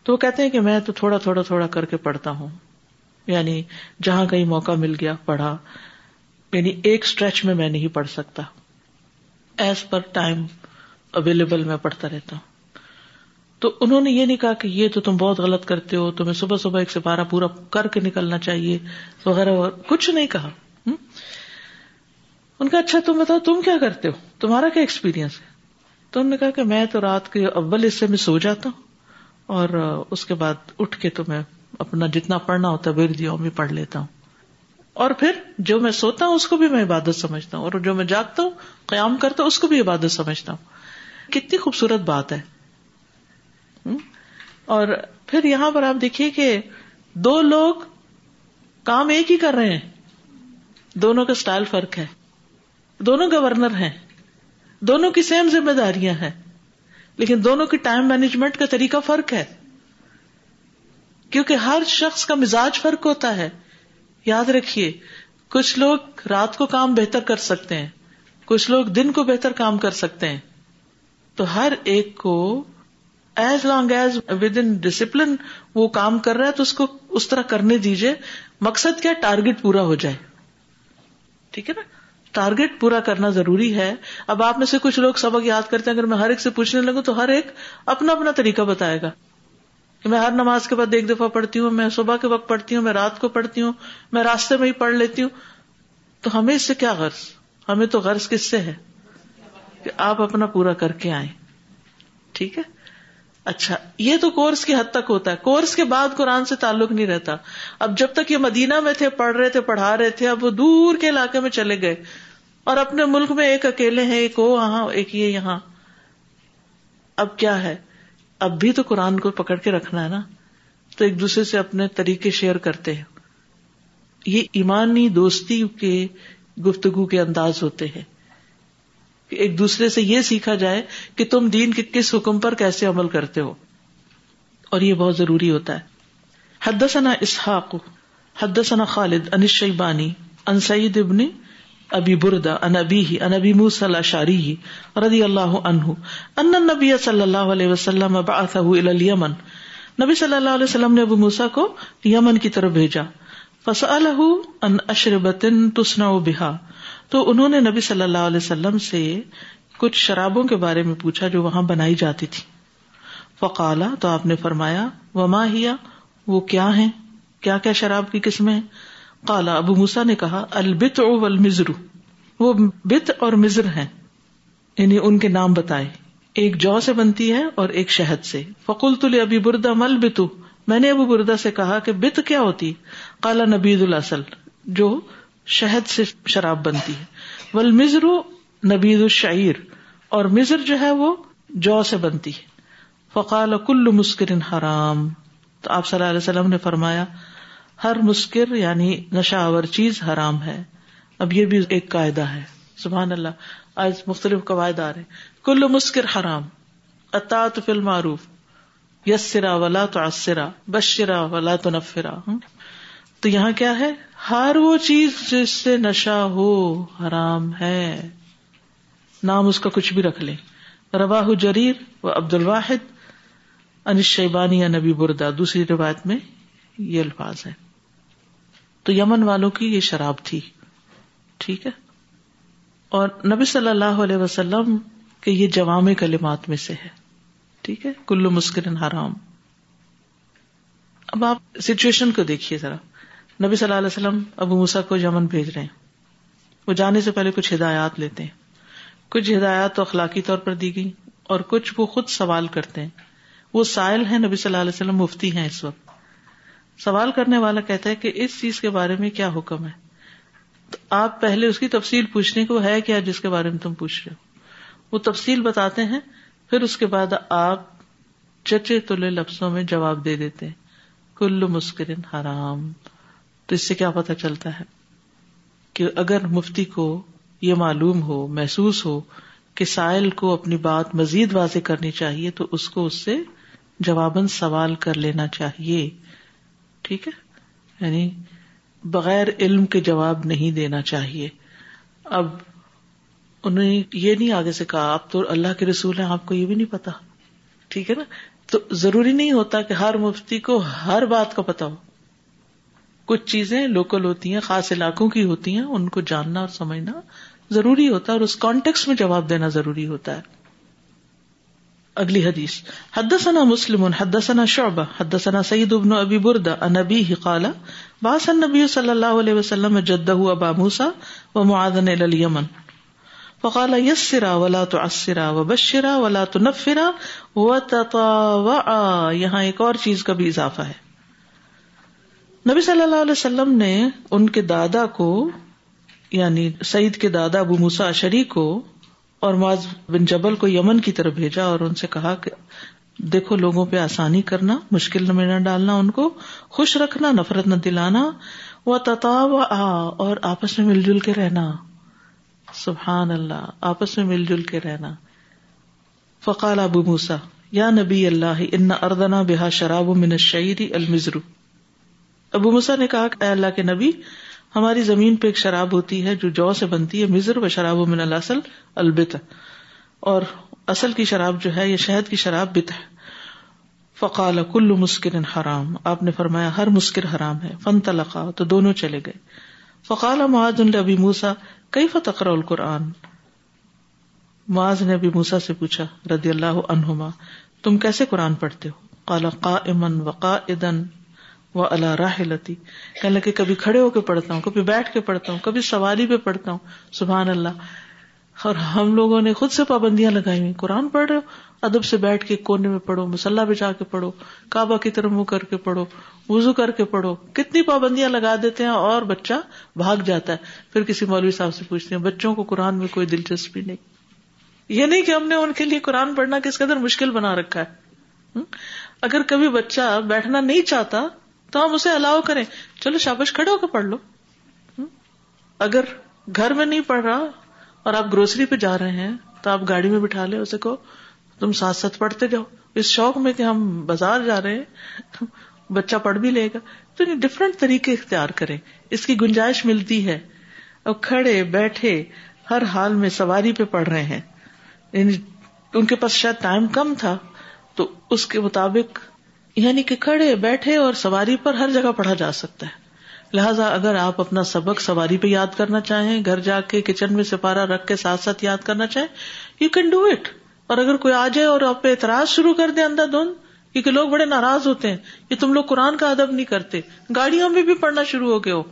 تو وہ کہتے ہیں کہ میں تو تھوڑا تھوڑا تھوڑا کر کے پڑھتا ہوں۔ یعنی جہاں کہیں موقع مل گیا پڑھا۔ یعنی ایک اسٹریچ میں میں نہیں پڑھ سکتا۔ ایز پر ٹائم اویلیبل میں پڑھتا رہتا ہوں۔ تو انہوں نے یہ نہیں کہا کہ یہ تو تم بہت غلط کرتے ہو، تمہیں صبح صبح ایک سپارہ پورا کر کے نکلنا چاہیے، وغیرہ وغیرہ کچھ نہیں کہا۔ ان کا اچھا تم بتاؤ، تم کیا کرتے ہو؟ تمہارا کیا ایکسپیرئنس ہے؟ تو انہوں نے کہا کہ میں تو رات کے اول حصے میں سو جاتا ہوں۔ اور اس کے بعد اٹھ کے تو میں اپنا جتنا پڑھنا ہوتا ہے وردیوں پڑھ لیتا ہوں۔ اور پھر جو میں سوتا ہوں، اس کو بھی میں عبادت سمجھتا ہوں۔ اور جو میں جاگتا ہوں، قیام کرتا ہوں، اس کو بھی عبادت سمجھتا ہوں۔ کتنی خوبصورت بات ہے۔ اور پھر یہاں پر آپ دیکھیے کہ دو لوگ کام ایک ہی کر رہے ہیں۔ دونوں کا اسٹائل فرق ہے۔ دونوں گورنر ہیں۔ دونوں کی سیم ذمہ داریاں ہیں۔ لیکن دونوں کی ٹائم مینجمنٹ کا طریقہ فرق ہے۔ کیونکہ ہر شخص کا مزاج فرق ہوتا ہے۔ یاد رکھیے، کچھ لوگ رات کو کام بہتر کر سکتے ہیں، کچھ لوگ دن کو بہتر کام کر سکتے ہیں۔ تو ہر ایک کو as long as within discipline وہ کام کر رہا ہے تو اس کو اس طرح کرنے دیجیے مقصد کیا؟ ٹارگیٹ پورا ہو جائے۔ ٹھیک ہے نا؟ ٹارگیٹ پورا کرنا ضروری ہے۔ اب آپ میں سے کچھ لوگ سبق یاد کرتے ہیں، اگر میں ہر ایک سے پوچھنے لگوں تو ہر ایک اپنا اپنا طریقہ بتائے گا۔ کہ میں ہر نماز کے بعد ایک دفعہ پڑھتی ہوں، میں صبح کے وقت پڑھتی ہوں، میں رات کو پڑھتی ہوں، میں راستے میں ہی پڑھ لیتی ہوں۔ تو ہمیں اس سے کیا غرض؟ ہمیں تو غرض کس سے ہے؟ کہ آپ اپنا پورا کر کے آئیں۔ ٹھیک ہے؟ اچھا یہ تو کورس کی حد تک ہوتا ہے۔ کورس کے بعد قرآن سے تعلق نہیں رہتا۔ اب جب تک یہ مدینہ میں تھے، پڑھ رہے تھے، پڑھا رہے تھے، اب وہ دور کے علاقے میں چلے گئے۔ اور اپنے ملک میں ایک اکیلے ہیں، ایک وہ وہاں ایک یہ یہاں۔ اب کیا ہے؟ اب بھی تو قرآن کو پکڑ کے رکھنا ہے نا۔ تو ایک دوسرے سے اپنے طریقے شیئر کرتے ہیں۔ یہ ایمانی دوستی کے گفتگو کے انداز ہوتے ہیں۔ ایک دوسرے سے یہ سیکھا جائے کہ تم دین کے کس حکم پر کیسے عمل کرتے ہو۔ اور یہ بہت ضروری ہوتا ہے۔ حدثنا اسحاق، حدثنا خالد ان شیبانی ان سعید ابن ابی بردا ان ابی ان ابی موسى الاشعری رضی اللہ عنہ، ان النبی صلی اللہ علیہ وسلم بعثه الى اليمن نبی صلی اللہ علیہ وسلم نے ابو موسا کو یمن کی طرف بھیجا۔ فسألہ ان اشربت تصنع بها تو انہوں نے نبی صلی اللہ علیہ وسلم سے کچھ شرابوں کے بارے میں پوچھا جو وہاں بنائی جاتی تھی۔ فقالا، تو آپ نے فرمایا، وما ہیا وہ کیا ہے کیا کیا شراب کی قسمیں کالا ابو موسا نے کہا البت او المزرو وہ بت اور مزر ہیں۔ یعنی ان کے نام بتائے۔ ایک جو سے بنتی ہے اور ایک شہد سے۔ فکل تل ابھی بردا مل بتو میں نے ابو بردا سے کہا کہ بت کیا ہوتی؟ کالا نبید الاصل جو شہد سے شراب بنتی ہے۔ ول مزرو نبید الشعیر، اور مزر جو ہے وہ جو سے بنتی ہے۔ فقال کل مسکرن حرام۔ تو آپ صلی اللہ علیہ وسلم نے فرمایا، ہر مسکر یعنی نشاور چیز حرام ہے۔ اب یہ بھی ایک قاعدہ ہے۔ سبحان اللہ، آج مختلف قواعد آ رہے کل مسکر حرام اطاط فل معروف یسرا ولا تو اسرا بشرا ولا تو نفرا تو یہاں کیا ہے؟ ہر وہ چیز جس سے نشا ہو حرام ہے۔ نام اس کا کچھ بھی رکھ لے رواہ جریر و عبد الواحد انش شیبانی یا نبی بردا۔ دوسری روایت میں یہ الفاظ ہے تو یمن والوں کی یہ شراب تھی۔ ٹھیک ہے؟ اور نبی صلی اللہ علیہ وسلم کے یہ جوام کلمات میں سے ہے۔ ٹھیک ہے؟ کلو مسکرن حرام۔ اب آپ سچویشن کو دیکھیے ذرا۔ نبی صلی اللہ علیہ وسلم ابو موسا کو یمن بھیج رہے ہیں۔ وہ جانے سے پہلے کچھ ہدایات لیتے ہیں۔ کچھ ہدایات تو اخلاقی طور پر دی گئی اور کچھ وہ خود سوال کرتے ہیں۔ وہ سائل ہیں، نبی صلی اللہ علیہ وسلم مفتی ہیں اس وقت۔ سوال کرنے والا کہتا ہے کہ اس چیز کے بارے میں کیا حکم ہے؟ تو آپ پہلے اس کی تفصیل پوچھنے کو ہے کیا جس کے بارے میں تم پوچھ رہے ہو؟ وہ تفصیل بتاتے ہیں، پھر اس کے بعد آپ چچے تلے لفظوں میں جواب دے دیتے ہیں۔ کل مسکرین حرام۔ تو اس سے کیا پتا چلتا ہے کہ اگر مفتی کو یہ معلوم ہو، محسوس ہو کہ سائل کو اپنی بات مزید واضح کرنی چاہیے، تو اس کو اس سے جواباً سوال کر لینا چاہیے۔ ٹھیک ہے؟ یعنی بغیر علم کے جواب نہیں دینا چاہیے۔ اب انہوں نے یہ نہیں آگے سے کہا، آپ تو اللہ کے رسول ہیں، آپ کو یہ بھی نہیں پتا ٹھیک ہے نا؟ تو ضروری نہیں ہوتا کہ ہر مفتی کو ہر بات کا پتا ہو۔ کچھ چیزیں لوکل ہوتی ہیں، خاص علاقوں کی ہوتی ہیں، ان کو جاننا اور سمجھنا ضروری ہوتا ہے اور اس کانٹیکس میں جواب دینا ضروری ہوتا ہے۔ اگلی حدیث۔ حدثنا مسلم، حدثنا شعبہ، حدثنا سعید ابن ابی بردا انبی قال باس النبی صلی اللہ علیہ وسلم جدہ ابا موسا و معاذن الیمن۔ فقال، یسرا ولا تعسرا وبشرا ولا تنفرا وتطاوعا یہاں ایک اور چیز کا بھی اضافہ ہے۔ نبی صلی اللہ علیہ وسلم نے ان کے دادا کو یعنی سعید کے دادا ابو موسا شری کو اور معاذ بن جبل کو یمن کی طرف بھیجا اور ان سے کہا کہ دیکھو لوگوں پہ آسانی کرنا، مشکل میں نہ ڈالنا ان کو، خوش رکھنا، نفرت نہ دلانا وہ تتا و آ اور آپس میں مل جل کے رہنا۔ سبحان اللہ، آپس میں مل جل کے رہنا۔ فقال ابو موسا یا نبی اللہ، ان اردنا بحا شراب من الشعری المزرو ابو موسا نے کہا کہ اے اللہ کے نبی، ہماری زمین پہ ایک شراب ہوتی ہے جو جو سے بنتی ہے مزر و شراب من الاصل البت۔ اور اصل کی شراب جو ہے یہ شہد کی شراب بت ہے۔ فقال کل مسکر حرام۔ آپ نے فرمایا ہر مسکر حرام ہے۔ فن تلقا تو دونوں چلے گئے۔ فقال معاذ ابی موسا کئی فتقر القرآن؟ معاذ نے ابھی موسا سے پوچھا، رضی اللہ عنہما، تم کیسے قرآن پڑھتے ہو؟ قال قائما وقائدا۔ و اللہ راہ لتی۔ کہ لگے، کبھی کھڑے ہو کے پڑھتا ہوں، کبھی بیٹھ کے پڑھتا ہوں، کبھی سواری پہ پڑھتا ہوں۔ سبحان اللہ۔ اور ہم لوگوں نے خود سے پابندیاں لگائی ہوئی۔ قرآن پڑھ رہے ہو، ادب سے بیٹھ کے کونے میں پڑھو مسلح بچا کے پڑھو، کعبہ کی طرف منہ کر کے پڑھو وزو کر کے پڑھو۔ کتنی پابندیاں لگا دیتے ہیں اور بچہ بھاگ جاتا ہے۔ پھر کسی مولوی صاحب سے پوچھتے ہیں، بچوں کو قرآن میں کوئی دلچسپی نہیں۔ یہ نہیں کہ ہم نے ان کے لیے قرآن پڑھنا کس قدر مشکل بنا رکھا ہے۔ اگر کبھی بچہ بیٹھنا نہیں چاہتا تو ہم اسے الاؤ کریں۔ چلو شابش کھڑے ہو کے پڑھ لو۔ اگر گھر میں نہیں پڑھ رہا اور آپ گروسری پہ جا رہے ہیں، تو آپ گاڑی میں بٹھا لے اسے کو تم ساتھ ساتھ پڑھتے جاؤ۔ اس شوق میں کہ ہم بازار جا رہے ہیں، بچہ پڑھ بھی لے گا۔ تو ڈفرینٹ طریقے اختیار کرے اس کی گنجائش ملتی ہے۔ اور کھڑے بیٹھے ہر حال میں سواری پہ پڑھ رہے ہیں۔ یعنی ان کے پاس شاید ٹائم کم تھا، تو اس کے مطابق یعنی کہ کھڑے بیٹھے اور سواری پر ہر جگہ پڑھا جا سکتا ہے۔ لہٰذا اگر آپ اپنا سبق سواری پہ یاد کرنا چاہیں، گھر جا کے کچن میں سپارا رکھ کے ساتھ ساتھ یاد کرنا چاہیں یو کین ڈو اٹ اور اگر کوئی آ جائے اور آپ پہ اعتراض شروع کر دے اندر دھند کیونکہ لوگ بڑے ناراض ہوتے ہیں کہ تم لوگ قرآن کا ادب نہیں کرتے۔ گاڑیوں میں بھی پڑھنا شروع ہو گئے ہو۔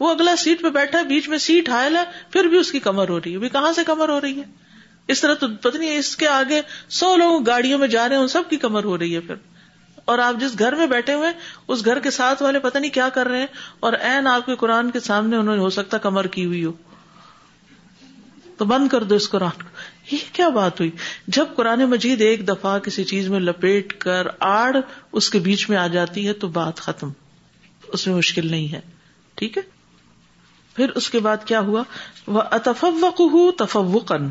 وہ اگلا سیٹ پہ بیٹھا ہے بیچ میں سیٹ ہائل ہے، پھر بھی اس کی کمر ہو رہی ہے۔ کہاں سے کمر ہو رہی ہے؟ اس طرح تو پتہ نہیں، اس کے آگے سو لوگ گاڑیوں میں جا رہے ہیں، ان سب کی کمر ہو رہی ہے پھر۔ اور آپ جس گھر میں بیٹھے ہوئے اس گھر کے ساتھ والے پتہ نہیں کیا کر رہے ہیں، اور این آپ کے قرآن کے سامنے انہوں نے ہو سکتا کمر کی ہوئی ہو۔ تو بند کر دو اس قرآن کو۔ یہ کیا بات ہوئی؟ جب قرآن مجید ایک دفعہ کسی چیز میں لپیٹ کر آڑ اس کے بیچ میں آ جاتی ہے تو بات ختم۔ اس میں مشکل نہیں ہے۔ ٹھیک ہے؟ پھر اس کے بعد کیا ہوا؟ وہ اتفوق ہوں تفوقن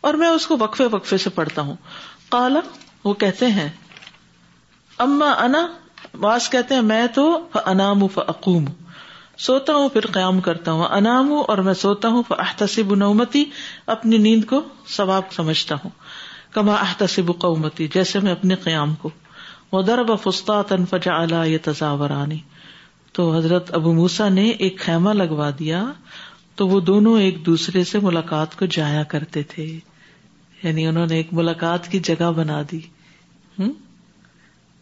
اور میں اس کو وقفے وقفے سے پڑھتا ہوں۔ کالا وہ کہتے ہیں اما انا واس کہتے ہیں، میں تو انام فقوم سوتا ہوں، پھر قیام کرتا ہوں۔ انام ہوں اور میں سوتا ہوں احتسب نومتی۔ اپنی نیند کو ثواب سمجھتا ہوں۔ کما احتسب قومتی، جیسے میں اپنے قیام کو۔ وہ درب فستا تن فجا یہ تضاورانی تو حضرت ابو موسا نے ایک خیمہ لگوا دیا۔ تو وہ دونوں ایک دوسرے سے ملاقات کو جایا کرتے تھے۔ یعنی انہوں نے ایک ملاقات کی جگہ بنا دی۔ ہوں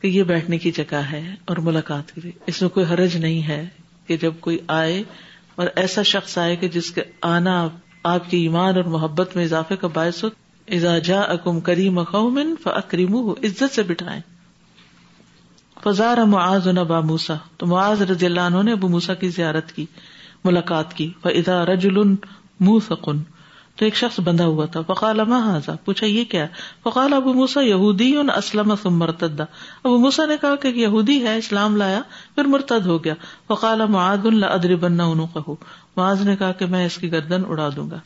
کہ یہ بیٹھنے کی جگہ ہے اور ملاقات کی اس میں کوئی حرج نہیں ہے کہ جب کوئی آئے اور ایسا شخص آئے کہ جس کے آنا آپ کے ایمان اور محبت میں اضافے کا باعث ہو۔ جا اکم کریم اقومن فکریم عزت سے بٹھائے فضار معاذ ابا موسا تو معاذ رضی اللہ عنہ نے ابو موسا کی زیارت کی، ملاقات کی۔ فضا رجل منہ فکن تو ایک شخص بندھا ہوا تھا۔ فقال ما حاضا پوچھا، یہ کیا؟ فقال ابو موسا یہودی اسلم ثم مرتدا ابو موسا نے کہا کہ یہودی ہے، اسلام لایا، پھر مرتد ہو گیا۔ فقال معاذ لا ادربن عنقه۔ معاذ نے کہا کہ میں اس کی گردن اڑا دوں گا۔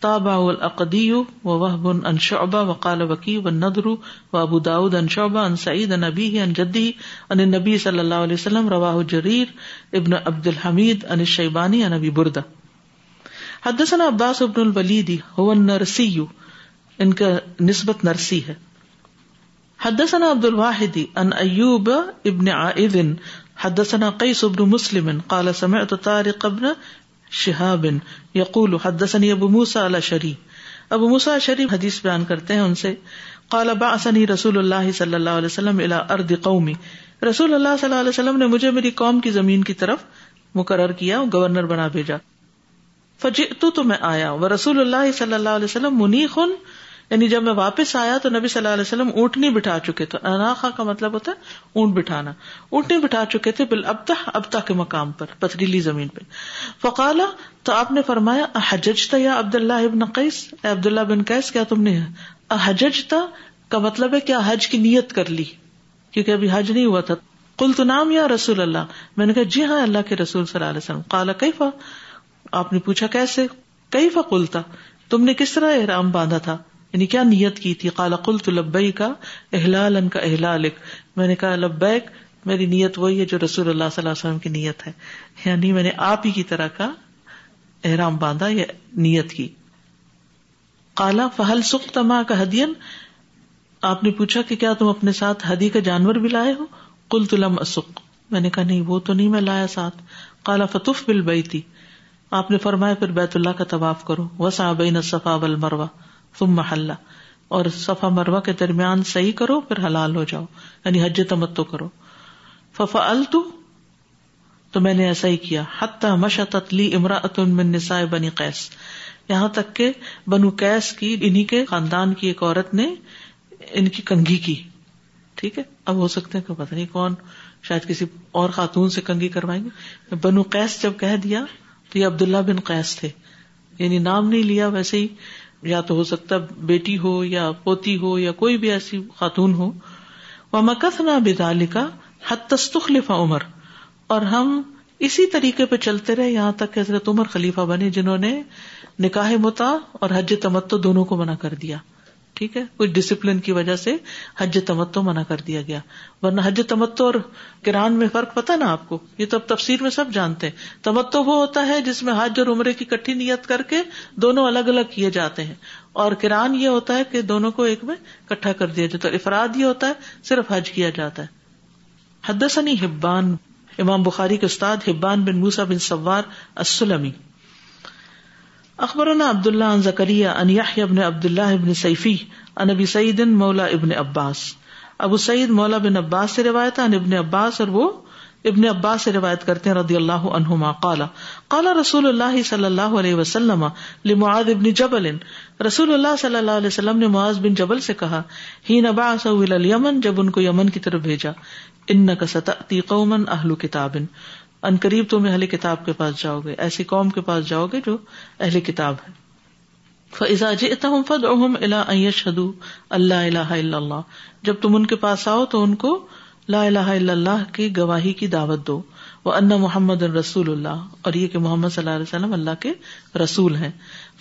تابع الاقدی ووهب عن شعبہ وقال وکی والنضر وابو داود عن شعبہ عن سعید عن ابیہ عن جدی عن النبی صلی اللہ علیہ وسلم، رواہ جریر ابن عبد الحمید عن الشیبانی عن ابی بردہ۔ حدثنا عباس ابن الولید، هو النرسی، ان کا نسبت نرسی ہے۔ حدثنا عبد الواحد ان ایوب ابن عائذ حدثنا قیس ابن مسلم، قال سمعت طارق ابن شہاب یقول حدثني ابو موسى على ابو موسا شریف حدیث بیان کرتے ہیں ان سے، قال بعثني رسول اللہ صلی اللہ علیہ وسلم الى ارض قومی۔ رسول اللہ صلی اللہ علیہ وسلم نے مجھے میری قوم کی زمین کی طرف مقرر کیا، گورنر بنا بھیجا۔ فجئت تو میں آیا وہ رسول اللہ صلی اللہ علیہ وسلم منی خن یعنی جب میں واپس آیا تو نبی صلی اللہ علیہ وسلم اونٹنی بٹھا چکے تو اناخا کا مطلب ہوتا ہے اونٹ بٹھانا۔ اونٹنی بٹھا چکے تھے بال ابتا ابتا کے مقام پر پتریلی زمین پہ۔ فقالا، تو آپ نے فرمایا حججتا یا عبد اللہ ابن قیس؟ اے عبد اللہ بن قیس، کیا تم نے حججتا کا مطلب ہے کیا حج کی نیت کر لی؟ کیونکہ ابھی حج نہیں ہوا تھا۔ کل تو نام یا رسول اللہ۔ میں نے کہا جی ہاں اللہ کے رسول صلی اللہ علیہ وسلم۔ کالا کئی فا آپ نے پوچھا کیسے؟ کئی فا تم نے کس طرح احرام باندھا تھا؟ یعنی کیا نیت کی تھی؟ کالا کل تو لبئی کا احلال ان کا احلال میں نے کہا، لبیک، میری نیت وہی ہے جو رسول اللہ صلی اللہ علیہ وسلم کی نیت ہے۔ یعنی میں نے آپ ہی کی طرح کا احرام باندھا یا نیت کی۔ کالا فہل سخ تما کا ہدین؟ آپ نے پوچھا کہ کیا تم اپنے ساتھ ہدی کا جانور بھی لائے ہو؟ کل تلم اسک میں نے کہا، نہیں، وہ تو نہیں میں لایا ساتھ۔ کالا فتف بل بئی تھی آپ نے فرمایا پھر بیت اللہ کا طواف کرو۔ وسا بین صفا ول مروا تم محلہ اور صفا مروا کے درمیان صحیح کرو، پھر حلال ہو جاؤ۔ یعنی حج تمتو کرو۔ ففا التو تو میں نے ایسا ہی کیا۔ حتیٰ مشت لی امراۃ من نساء بنی قیس۔ یہاں تک کہ بنو کیس کی انہیں کے خاندان کی ایک عورت نے ان کی کنگھی کی۔ ٹھیک ہے؟ اب ہو سکتے ہیں کہ پتہ نہیں کون، شاید کسی اور خاتون سے کنگھی کروائیں گے۔ بنو قیس جب کہہ دیا تو یہ عبداللہ بن قیس تھے۔ یعنی نام نہیں لیا، ویسے ہی یا تو ہو سکتا بیٹی ہو یا پوتی ہو یا کوئی بھی ایسی خاتون ہو۔ وہ مکت نہ بدال کا حد تستخلف عمر۔ اور ہم اسی طریقے پہ چلتے رہے، یہاں تک کہ حضرت عمر خلیفہ بنے، جنہوں نے نکاح متا اور حج تمتو دونوں کو منع کر دیا۔ ٹھیک ہے؟ کچھ ڈسپلن کی وجہ سے حج تمتو منع کر دیا گیا۔ ورنہ حج تمتو اور کران میں فرق پتا نا آپ کو؟ یہ تو اب تفسیر میں سب جانتے ہیں۔ تمتو وہ ہوتا ہے جس میں حج اور عمرے کی کٹھی نیت کر کے دونوں الگ الگ کیے جاتے ہیں۔ اور کران یہ ہوتا ہے کہ دونوں کو ایک میں کٹھا کر دیا جاتا ہے۔ افراد یہ ہوتا ہے صرف حج کیا جاتا ہے۔ حدثني حبان، امام بخاری کے استاد حبان بن موسا بن سوار السلمی۔ اخبرنا عبد اللہ ان زکریہ ان یحیی ابن عبد اللہ ابن سیفی ان ابی سعید مولا ابن عباس۔ ابو سعید مولا بن عباس سے روایت ان ابن عباس اور وہ ابن عباس سے روایت کرتے ہیں، رضی اللہ عنہما۔ قال قال رسول اللہ صلی اللہ علیہ وسلم لمعاذ ابن جبل۔ رسول اللہ صلی اللہ علیہ وسلم نے معاذ بن جبل سے کہا ہی نبعث الى الیمن، جب ان کو یمن کی طرف بھیجا ان کا ستی قومن اہل کتاب۔ ان قریب تم اہل کتاب کے پاس جاؤ گے، ایسی قوم کے پاس جاؤ گے جو اہل کتاب ہے فضا جم فد احم اللہ شد اللہ اللہ اللہ جب تم ان کے پاس آؤ تو ان کو لا الہ الا اللہ کی گواہی کی دعوت دو۔ وہ ان محمد رسول اللہ اور یہ کہ محمد صلی اللہ علیہ وسلم اللہ کے رسول ہیں۔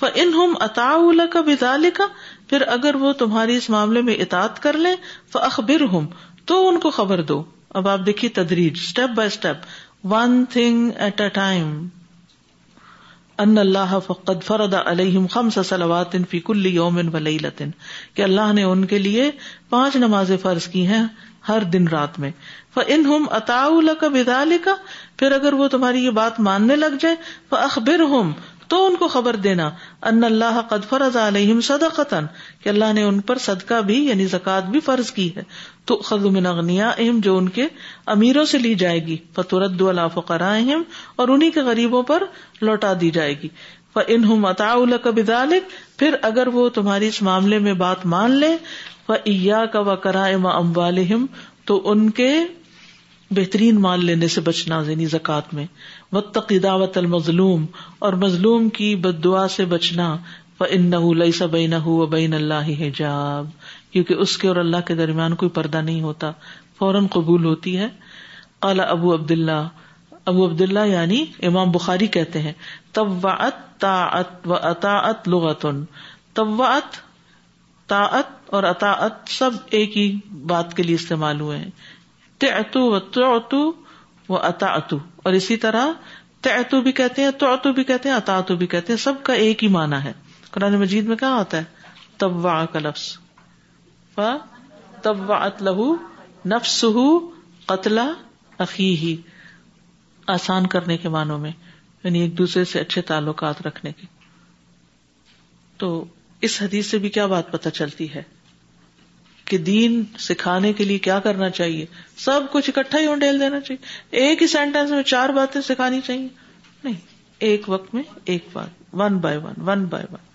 ان ہم اتا کا بزال کا پھر اگر وہ تمہاری اس معاملے میں اطاط کر لیں فخبر ہوں تو ان کو خبر دو۔ اب آپ دیکھیے تدریج step by step one thing at a time ان اللہ فقد فرد علیہم خمس صلوات فی کل یوم و لیلۃ کہ اللہ نے ان کے لیے پانچ نمازیں فرض کی ہیں ہر دن رات میں. فان ہم لک بذلک پھر اگر وہ تمہاری یہ بات ماننے لگ جائے فاخبرہم تو ان کو خبر دینا. ان اللہ قد فرض علیہم صدقتا کہ اللہ نے ان پر صدقہ بھی یعنی زکات بھی فرض کی ہے. تو خز من اغنیاءہم جو ان کے امیروں سے لی جائے گی۔ فترد علی فقرائہم، اور انہی کے غریبوں پر لوٹا دی جائے گی۔ فانہم اطاعوا لک پھر اگر وہ تمہاری اس معاملے میں بات مان لے و عیا کا فایاک وکرائم اموالہم تو ان کے بہترین مال لینے سے بچنا یعنی زکات میں۔ وطقی دعوت المظلوم، اور مظلوم کی بد دعا سے بچنا۔ ان لئی سب و بین اللہ حجاب۔ کیونکہ اس کے اور اللہ کے درمیان کوئی پردہ نہیں ہوتا، فوراً قبول ہوتی ہے۔ اعلی ابو عبد اللہ ابو عبد اللہ یعنی امام بخاری کہتے ہیں، طوعت طاعت و اطاعت لغتن۔ طوعت، طاعت اور اطاعت سب ایک ہی بات کے لیے استعمال ہوئے ہیں۔ تعتو و تعتو و اطاعتو۔ اور اسی طرح تعتو بھی کہتے ہیں، تعتو بھی کہتے ہیں، اطاعتو بھی کہتے ہیں۔ سب کا ایک ہی معنی ہے۔ قرآن مجید میں کیا ہوتا ہے؟ طوع کا لفظ۔ طوعت لہو نفس قتلا عقی آسان کرنے کے معنوں میں یعنی ایک دوسرے سے اچھے تعلقات رکھنے کے۔ تو اس حدیث سے بھی کیا بات پتہ چلتی ہے؟ کہ دین سکھانے کے لیے کیا کرنا چاہیے؟ سب کچھ اکٹھا ہی انڈیل دینا چاہیے۔ ایک ہی سینٹینس میں چار باتیں سکھانی چاہیے۔ نہیں، ایک وقت میں ایک بات۔ One by one one by one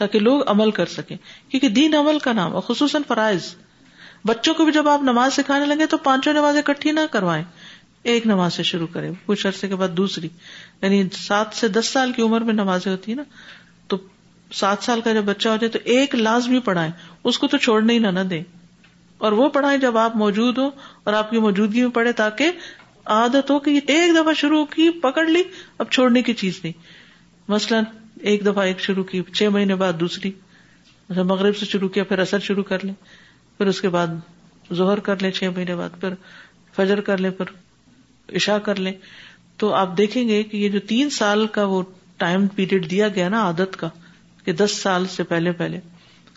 تاکہ لوگ عمل کر سکیں۔ کیونکہ دین عمل کا نام اور خصوصاً فرائض۔ بچوں کو بھی جب آپ نماز سکھانے لگے تو پانچوں نماز اکٹھی نہ کروائیں۔ ایک نماز سے شروع کریں، کچھ عرصے کے بعد دوسری۔ یعنی سات سے دس سال کی عمر میں نمازیں ہوتی ہیں نا، تو سات سال کا جب بچہ ہو جائے تو ایک لازمی پڑھائیں۔ اس کو تو چھوڑنے ہی نہ نہ دیں۔ اور وہ پڑھائیں جب آپ موجود ہوں اور آپ کی موجودگی میں پڑھے تاکہ عادت ہو کہ ایک دفعہ شروع کی، پکڑ لی، اب چھوڑنے کی چیز نہیں۔ مثلاً ایک دفعہ ایک شروع کی، چھ مہینے بعد دوسری۔ اچھا، مغرب سے شروع کیا، پھر اثر شروع کر لیں، پھر اس کے بعد ظہر کر لیں، چھ مہینے بعد، پھر فجر کر لیں، پھر عشا کر لیں۔ تو آپ دیکھیں گے کہ یہ جو تین سال کا وہ ٹائم پیریڈ دیا گیا نا عادت کا، کہ دس سال سے پہلے پہلے،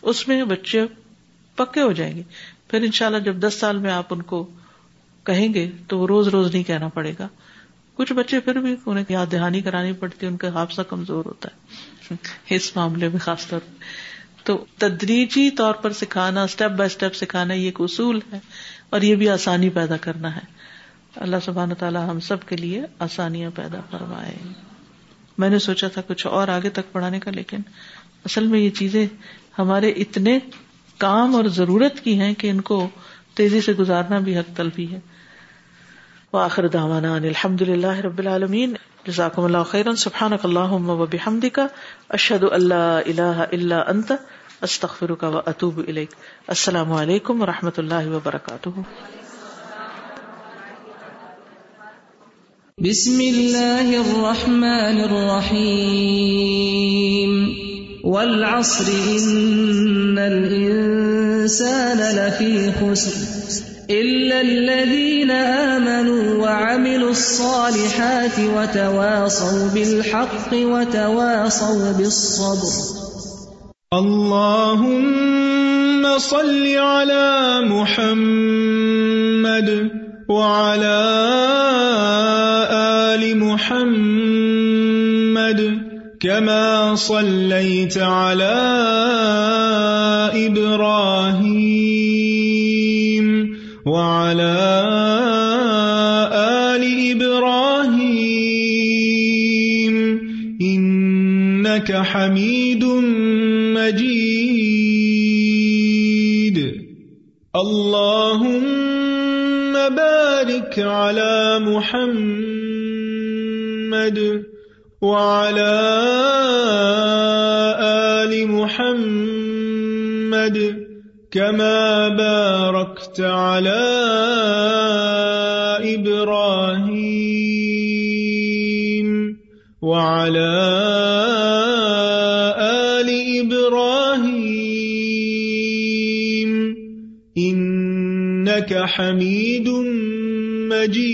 اس میں بچے پکے ہو جائیں گے۔ پھر ان شاء اللہ جب دس سال میں آپ ان کو کہیں گے تو وہ روز روز نہیں کہنا پڑے گا۔ کچھ بچے پھر بھی انہیں یاد دہانی کرانی پڑتی ان کا حادثہ کمزور ہوتا ہے۔ اس معاملے میں خاص طور تو تدریجی طور پر سکھانا اسٹیپ بائی اسٹیپ سکھانا یہ ایک اصول ہے اور یہ بھی آسانی پیدا کرنا ہے۔ اللہ سبحان تعالیٰ ہم سب کے لیے آسانیاں پیدا کروائے میں نے سوچا تھا کچھ اور آگے تک پڑھانے کا، لیکن اصل میں یہ چیزیں ہمارے اتنے کام اور ضرورت کی ہیں کہ ان کو تیزی سے گزارنا بھی حق تلفی ہے۔ وآخر دعوانا ان الحمد للہ رب العالمین. جزاکم اللہ خیرا سبحانک اللہم و بحمدک. اشہد ان لا الہ الا انت. استغفرک و اتوب الیک. السلام علیکم و رحمۃ اللہ وبرکاتہ. بسم اللہ الرحمن الرحیم. والعصر، ان الانسان لفی خسر. الا الذين امنوا وعملوا الصالحات وتواصوا بالحق وتواصوا بالصبر. اللهم صل على محمد وعلى آل محمد كما صليت على إبراهيم إنك حميد مجيد. اللهم بارك على محمد وعلى آل محمد كما باركت على حميد مجيد.